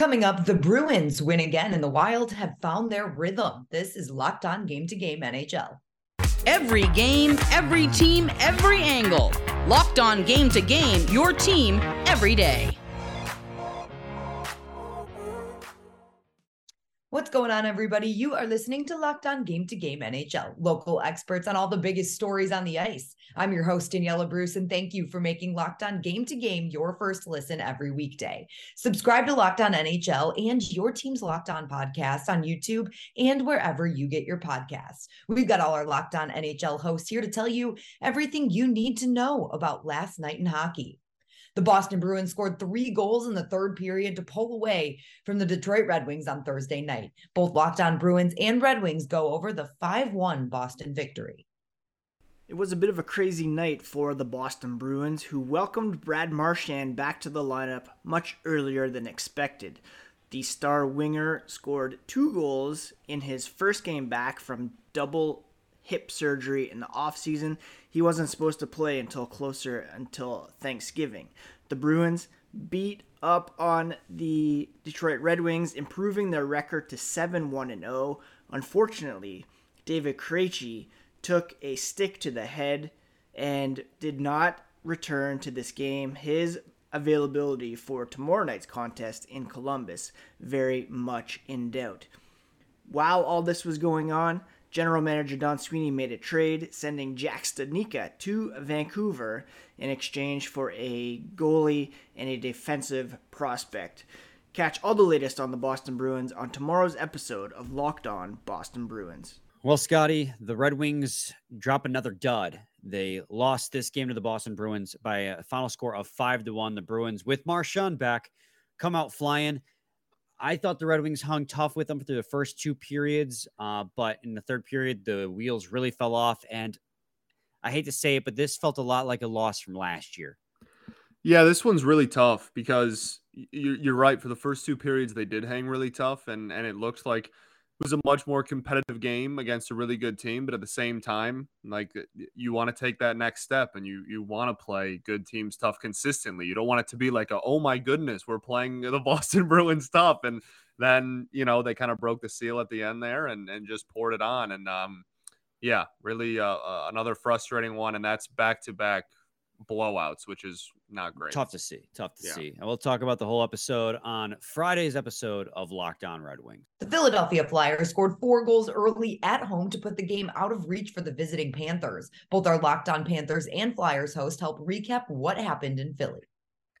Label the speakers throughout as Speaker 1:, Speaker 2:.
Speaker 1: Coming up, the Bruins win again, and the Wild have found their rhythm. This is Locked On Game to Game NHL.
Speaker 2: Every game, every team, every angle. Locked On Game to Game, your team every day.
Speaker 1: What's going on, everybody? You are listening to Locked On Game to Game NHL, local experts on all the biggest stories on the ice. I'm your host, Daniela Bruce, and thank you for making Locked On Game to Game your first listen every weekday. Subscribe to Locked On NHL and your team's Locked On podcast on YouTube and wherever you get your podcasts. We've got all our Locked On NHL hosts here to tell you everything you need to know about last night in hockey. The Boston Bruins scored three goals in the third period to pull away from the Detroit Red Wings on Thursday night. Both Locked On Bruins and Red Wings go over the 5 1 Boston victory.
Speaker 3: It was a bit of a crazy night for the Boston Bruins, who welcomed Brad Marchand back to the lineup much earlier than expected. The star winger scored two goals in his first game back from double hip surgery in the offseason. He wasn't supposed to play until closer until Thanksgiving. The Bruins beat up on the Detroit Red Wings, improving their record to 7 1 0. Unfortunately, David Krejci took a stick to the head and did not return to this game. His availability for tomorrow night's contest in Columbus very much in doubt. While all this was going on, General Manager Don Sweeney made a trade, sending Jack Studnicka to Vancouver in exchange for a goalie and a defensive prospect. Catch all the latest on the Boston Bruins on tomorrow's episode of Locked On Boston Bruins.
Speaker 4: Well, Scotty, the Red Wings drop another dud. They lost this game to the Boston Bruins by a final score of five to one. The Bruins, with Marchand back, come out flying. I thought the Red Wings hung tough with them through the first two periods, uh, but in the third period, the wheels really fell off. And I hate to say it, but this felt a lot like a loss from last year.
Speaker 5: Yeah, this one's really tough because you're right. For the first two periods, they did hang really tough, and and it looks like was a much more competitive game against a really good team, but at the same time, like you want to take that next step and you you want to play good teams tough consistently. You don't want it to be like a oh my goodness, we're playing the Boston Bruins tough and then, you know, they kind of broke the seal at the end there and and just poured it on and um yeah, really uh, uh, another frustrating one and that's back to back blowouts, which is not great.
Speaker 4: Tough to see. Tough to yeah. see. And we'll talk about the whole episode on Friday's episode of Locked On Red Wings.
Speaker 1: The Philadelphia Flyers scored four goals early at home to put the game out of reach for the visiting Panthers. Both our Locked On Panthers and Flyers host help recap what happened in Philly.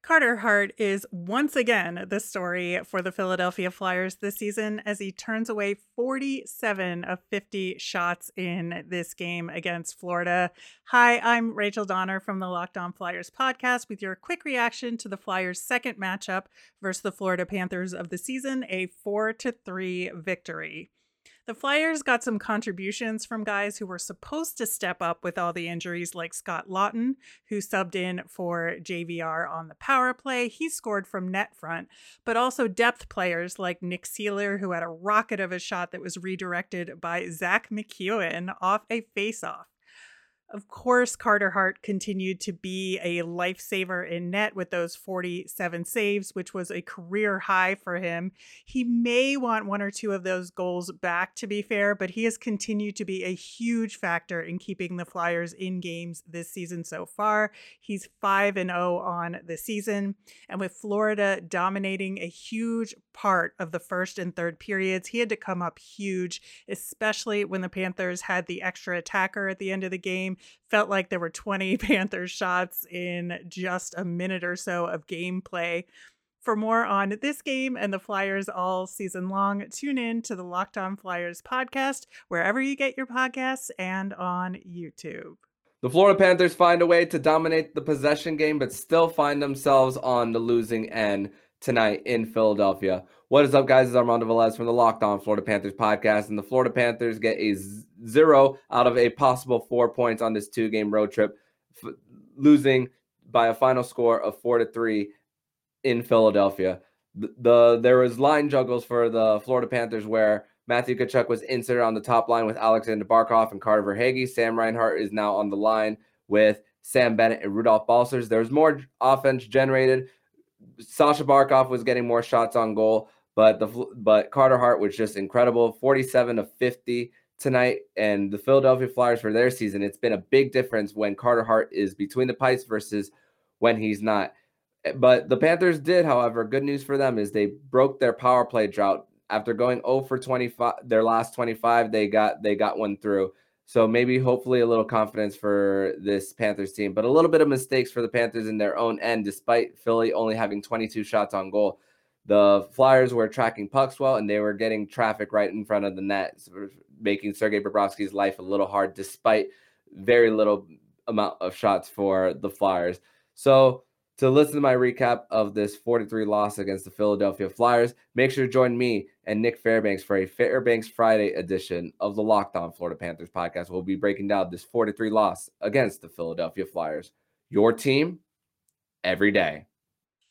Speaker 6: Carter Hart is once again the story for the Philadelphia Flyers this season as he turns away 47 of 50 shots in this game against Florida. Hi, I'm Rachel Donner from the Locked On Flyers podcast with your quick reaction to the Flyers' second matchup versus the Florida Panthers of the season, a 4 to 3 victory. The Flyers got some contributions from guys who were supposed to step up with all the injuries, like Scott Laughton, who subbed in for JVR on the power play. He scored from net front, but also depth players like Nick Seeler, who had a rocket of a shot that was redirected by Zack MacEwen off a faceoff. Of course, Carter Hart continued to be a lifesaver in net with those 47 saves, which was a career high for him. He may want one or two of those goals back, to be fair, but he has continued to be a huge factor in keeping the Flyers in games this season so far. He's 5 and 0 on the season, and with Florida dominating a huge part of the first and third periods, he had to come up huge, especially when the Panthers had the extra attacker at the end of the game felt like there were 20 Panthers shots in just a minute or so of gameplay. For more on this game and the Flyers all season long, tune in to the Locked On Flyers podcast, wherever you get your podcasts and on YouTube.
Speaker 7: The Florida Panthers find a way to dominate the possession game, but still find themselves on the losing end tonight in Philadelphia. What is up, guys? It's Armando Velez from the Locked On Florida Panthers podcast, and the Florida Panthers get a zero out of a possible four points on this two-game road trip, f- losing by a final score of four to three in Philadelphia. The, the there was line juggles for the Florida Panthers where Matthew Tkachuk was inserted on the top line with Alexander Barkov and Carter Verhaeghe. Sam Reinhart is now on the line with Sam Bennett and Rudolph Balcers. There was more offense generated Sasha Barkov was getting more shots on goal, but the but Carter Hart was just incredible, 47 of 50 tonight. And the Philadelphia Flyers for their season, it's been a big difference when Carter Hart is between the pipes versus when he's not. Eh, but the Panthers did, however, good news for them is they broke their power play drought after going 0 for 25 their last 25 they got they got one through so maybe hopefully a little confidence for this panthers team but a little bit of mistakes for the panthers in their own end despite philly only having 22 shots on goal. The flyers were tracking pucks well and they were getting traffic right in front of the net making sergei bobrovsky's life a little hard despite very little amount of shots for the flyers. So to listen to my recap of this 43 loss against the Philadelphia Flyers, make sure to join me and Nick Fairbanks for a Fairbanks Friday edition of the Locked On Florida Panthers podcast. We'll be breaking down this 43 loss against the Philadelphia Flyers. Your team every day.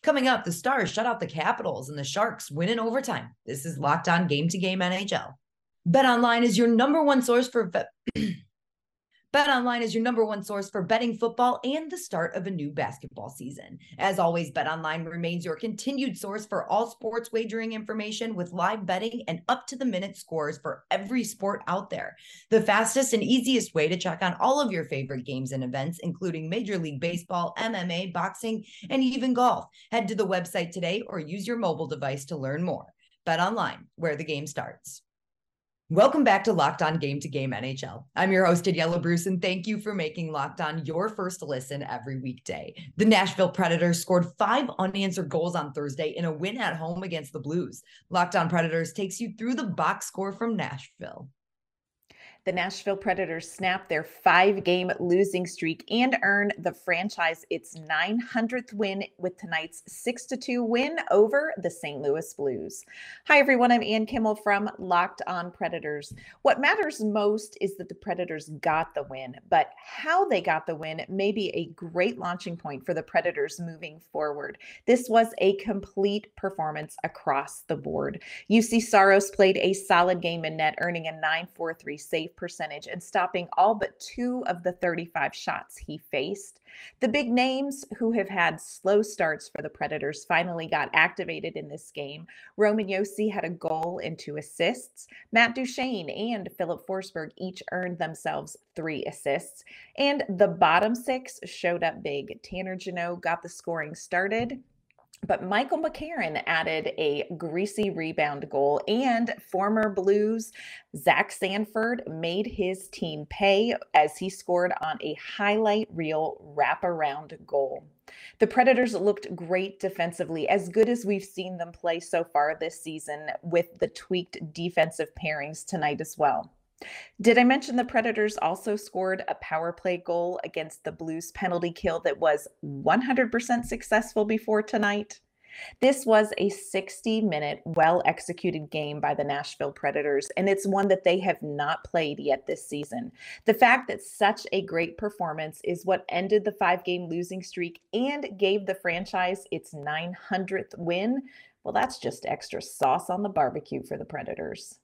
Speaker 1: Coming up, the Stars shut out the Capitals and the Sharks win in overtime. This is Locked On Game to Game NHL. Bet Online is your number one source for BetOnline is your number one source for betting football and the start of a new basketball season. As always, BetOnline remains your continued source for all sports wagering information with live betting and up to the minute scores for every sport out there. The fastest and easiest way to check on all of your favorite games and events, including Major League Baseball, MMA, boxing, and even golf. Head to the website today or use your mobile device to learn more. BetOnline, where the game starts. Welcome back to Locked On Game to Game NHL. I'm your host, Daniela Bruce, and thank you for making Locked On your first listen every weekday. The Nashville Predators scored five unanswered goals on Thursday in a win at home against the Blues. Locked On Predators takes you through the box score from Nashville
Speaker 8: the Nashville Predators snap their five game losing streak and earn the franchise its 900th win with tonight's 6 2 win over the St. Louis Blues. Hi, everyone. I'm Ann Kimmel from Locked On Predators. What matters most is that the Predators got the win, but how they got the win may be a great launching point for the Predators moving forward. This was a complete performance across the board. Juuse Saros played a solid game in net, earning a 943 save save percentage and stopping all but two of the 35 shots he faced. The big names who have had slow starts for the Predators finally got activated in this game. Roman Josi had a goal and two assists. Matt Duchene and Filip Forsberg each earned themselves three assists. And the bottom six showed up big. Tanner Jeannot got the scoring started. But Michael McCarron added a greasy rebound goal, and former Blues Zach Sanford made his team pay as he scored on a highlight reel wraparound goal. The Predators looked great defensively, as good as we've seen them play so far this season, with the tweaked defensive pairings tonight as well. Did I mention the Predators also scored a power play goal against the Blues penalty kill that was 100% successful before tonight? This was a 60 minute, well executed game by the Nashville Predators, and it's one that they have not played yet this season. The fact that such a great performance is what ended the five game losing streak and gave the franchise its 900th win, well, that's just extra sauce on the barbecue for the Predators.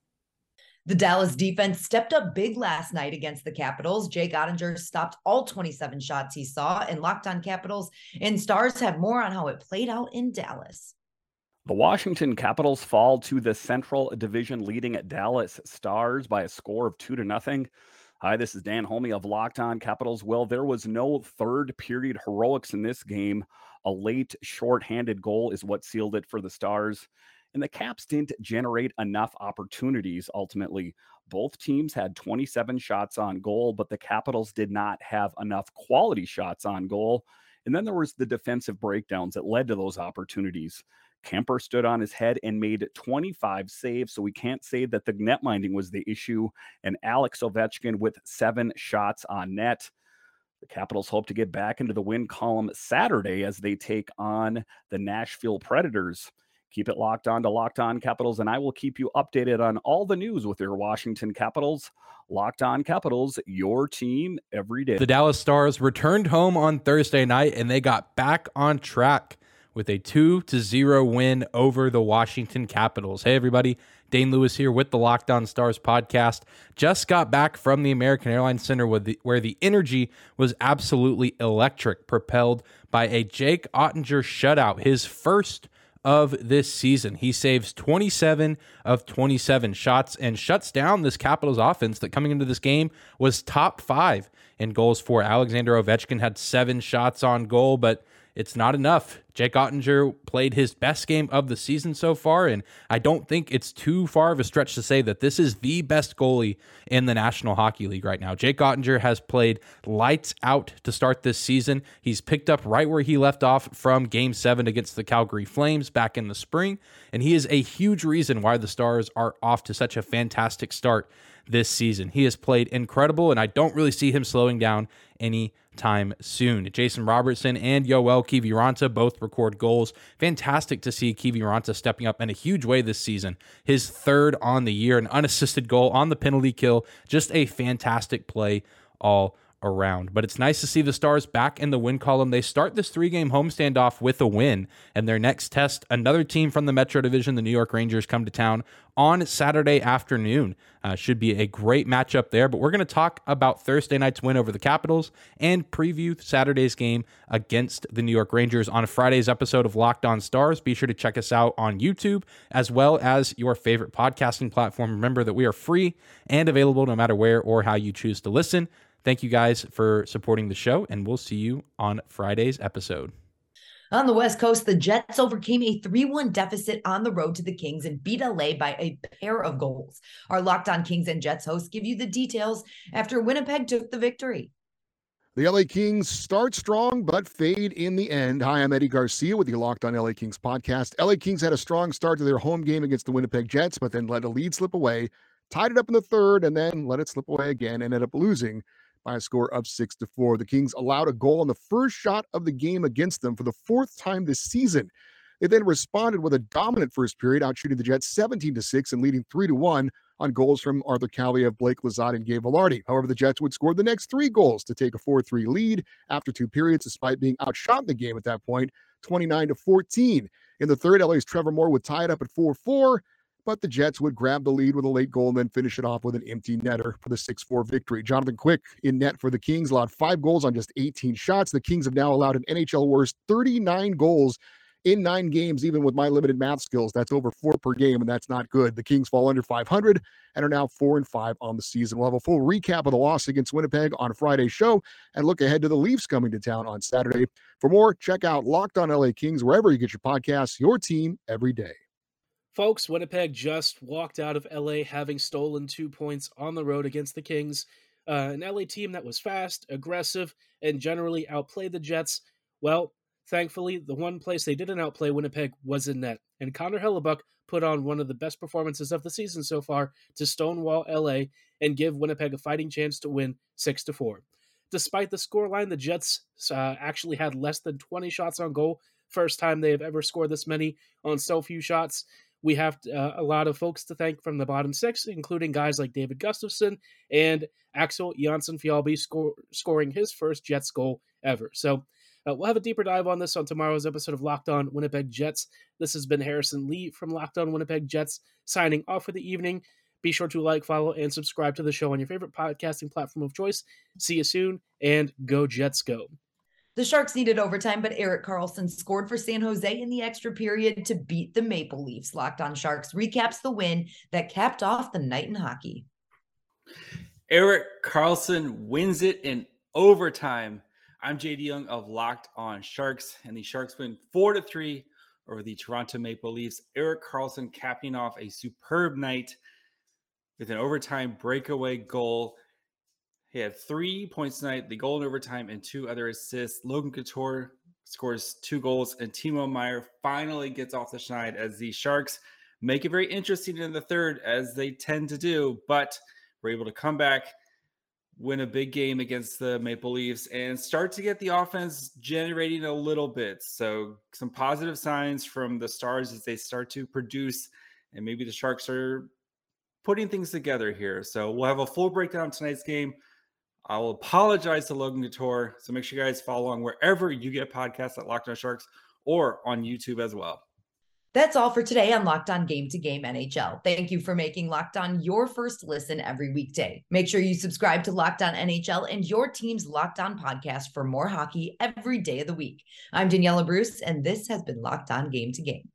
Speaker 1: The Dallas defense stepped up big last night against the Capitals. Jake Oettinger stopped all 27 shots he saw and locked on Capitals. And Stars have more on how it played out in Dallas.
Speaker 9: The Washington Capitals fall to the Central Division leading Dallas Stars by a score of two to nothing. Hi, this is Dan Holme of Locked On Capitals. Well, there was no third period heroics in this game. A late short-handed goal is what sealed it for the Stars and the Caps didn't generate enough opportunities ultimately. Both teams had 27 shots on goal, but the Capitals did not have enough quality shots on goal. And then there was the defensive breakdowns that led to those opportunities. Kuemper stood on his head and made 25 saves, so we can't say that the net minding was the issue. And Alex Ovechkin with seven shots on net. The Capitals hope to get back into the win column Saturday as they take on the Nashville Predators. Keep it locked on to Locked On Capitals, and I will keep you updated on all the news with your Washington Capitals. Locked On Capitals, your team every day.
Speaker 10: The Dallas Stars returned home on Thursday night and they got back on track with a 2 to 0 win over the Washington Capitals. Hey everybody, Dane Lewis here with the Locked On Stars podcast. Just got back from the American Airlines Center the, where the energy was absolutely electric, propelled by a Jake Oettinger shutout, his first of this season. He saves 27 of 27 shots and shuts down this Capitals offense that coming into this game was top five in goals for. Alexander Ovechkin had seven shots on goal, but it's not enough. Jake Oettinger played his best game of the season so far, and I don't think it's too far of a stretch to say that this is the best goalie in the National Hockey League right now. Jake Oettinger has played lights out to start this season. He's picked up right where he left off from Game 7 against the Calgary Flames back in the spring, and he is a huge reason why the Stars are off to such a fantastic start this season. He has played incredible, and I don't really see him slowing down any time soon. Jason Robertson and Joel Kiviranta both record goals. Fantastic to see Kiviranta stepping up in a huge way this season. His third on the year, an unassisted goal on the penalty kill. Just a fantastic play all around. But it's nice to see the Stars back in the win column. They start this three game homestand off with a win, and their next test, another team from the Metro Division, the New York Rangers, come to town on Saturday afternoon. Uh, should be a great matchup there. But we're going to talk about Thursday night's win over the Capitals and preview Saturday's game against the New York Rangers on Friday's episode of Locked On Stars. Be sure to check us out on YouTube as well as your favorite podcasting platform. Remember that we are free and available no matter where or how you choose to listen. Thank you guys for supporting the show, and we'll see you on Friday's episode.
Speaker 1: On the West Coast, the Jets overcame a 3 1 deficit on the road to the Kings and beat LA by a pair of goals. Our Locked On Kings and Jets hosts give you the details after Winnipeg took the victory.
Speaker 11: The LA Kings start strong but fade in the end. Hi, I'm Eddie Garcia with the Locked On LA Kings podcast. LA Kings had a strong start to their home game against the Winnipeg Jets, but then let a lead slip away, tied it up in the third, and then let it slip away again and ended up losing by a score of six to four. The Kings allowed a goal on the first shot of the game against them for the fourth time this season. They then responded with a dominant first period, outshooting the Jets 17 to 6 and leading 3 to 1 on goals from Arthur Kaliyev, Blake Lizotte, and Gabe Vilardi. However, the Jets would score the next three goals to take a 4 3 lead after two periods, despite being outshot in the game at that point, 29 to 14. In the third, LA's Trevor Moore would tie it up at 4 4 but the Jets would grab the lead with a late goal and then finish it off with an empty netter for the 6 4 victory. Jonathan Quick in net for the Kings allowed five goals on just 18 shots. The Kings have now allowed an NHL worst 39 goals in nine games, even with my limited math skills. That's over four per game, and that's not good. The Kings fall under 500 and are now four and five on the season. We'll have a full recap of the loss against Winnipeg on Friday's show and look ahead to the Leafs coming to town on Saturday. For more, check out Locked on LA Kings wherever you get your podcasts, your team every day.
Speaker 12: Folks, Winnipeg just walked out of LA having stolen two points on the road against the Kings. Uh, an LA team that was fast, aggressive, and generally outplayed the Jets. Well, thankfully, the one place they didn't outplay Winnipeg was in net. And Connor Hellebuyck put on one of the best performances of the season so far to stonewall LA and give Winnipeg a fighting chance to win 6 to 4. Despite the scoreline, the Jets uh, actually had less than 20 shots on goal. First time they have ever scored this many on so few shots. We have uh, a lot of folks to thank from the bottom six, including guys like David Gustafsson and Axel Jonsson-Fjallby score, scoring his first Jets goal ever. So uh, we'll have a deeper dive on this on tomorrow's episode of Locked On Winnipeg Jets. This has been Harrison Lee from Locked On Winnipeg Jets signing off for the evening. Be sure to like, follow, and subscribe to the show on your favorite podcasting platform of choice. See you soon, and go Jets go.
Speaker 1: The Sharks needed overtime, but Erik Karlsson scored for San Jose in the extra period to beat the Maple Leafs. Locked on Sharks recaps the win that capped off the night in hockey.
Speaker 13: Erik Karlsson wins it in overtime. I'm JD Young of Locked on Sharks, and the Sharks win four to three over the Toronto Maple Leafs. Erik Karlsson capping off a superb night with an overtime breakaway goal he had three points tonight, the goal in overtime, and two other assists. Logan Couture scores two goals, and Timo Meier finally gets off the schneid as the Sharks make it very interesting in the third, as they tend to do, but we're able to come back, win a big game against the Maple Leafs, and start to get the offense generating a little bit. So, some positive signs from the Stars as they start to produce, and maybe the Sharks are putting things together here. So, we'll have a full breakdown of tonight's game. I will apologize to Logan Couture. So make sure you guys follow along wherever you get podcasts at Locked On Sharks or on YouTube as well.
Speaker 1: That's all for today on Locked On Game to Game NHL. Thank you for making Locked On your first listen every weekday. Make sure you subscribe to Locked On NHL and your team's Locked On podcast for more hockey every day of the week. I'm Daniela Bruce, and this has been Locked On Game to Game.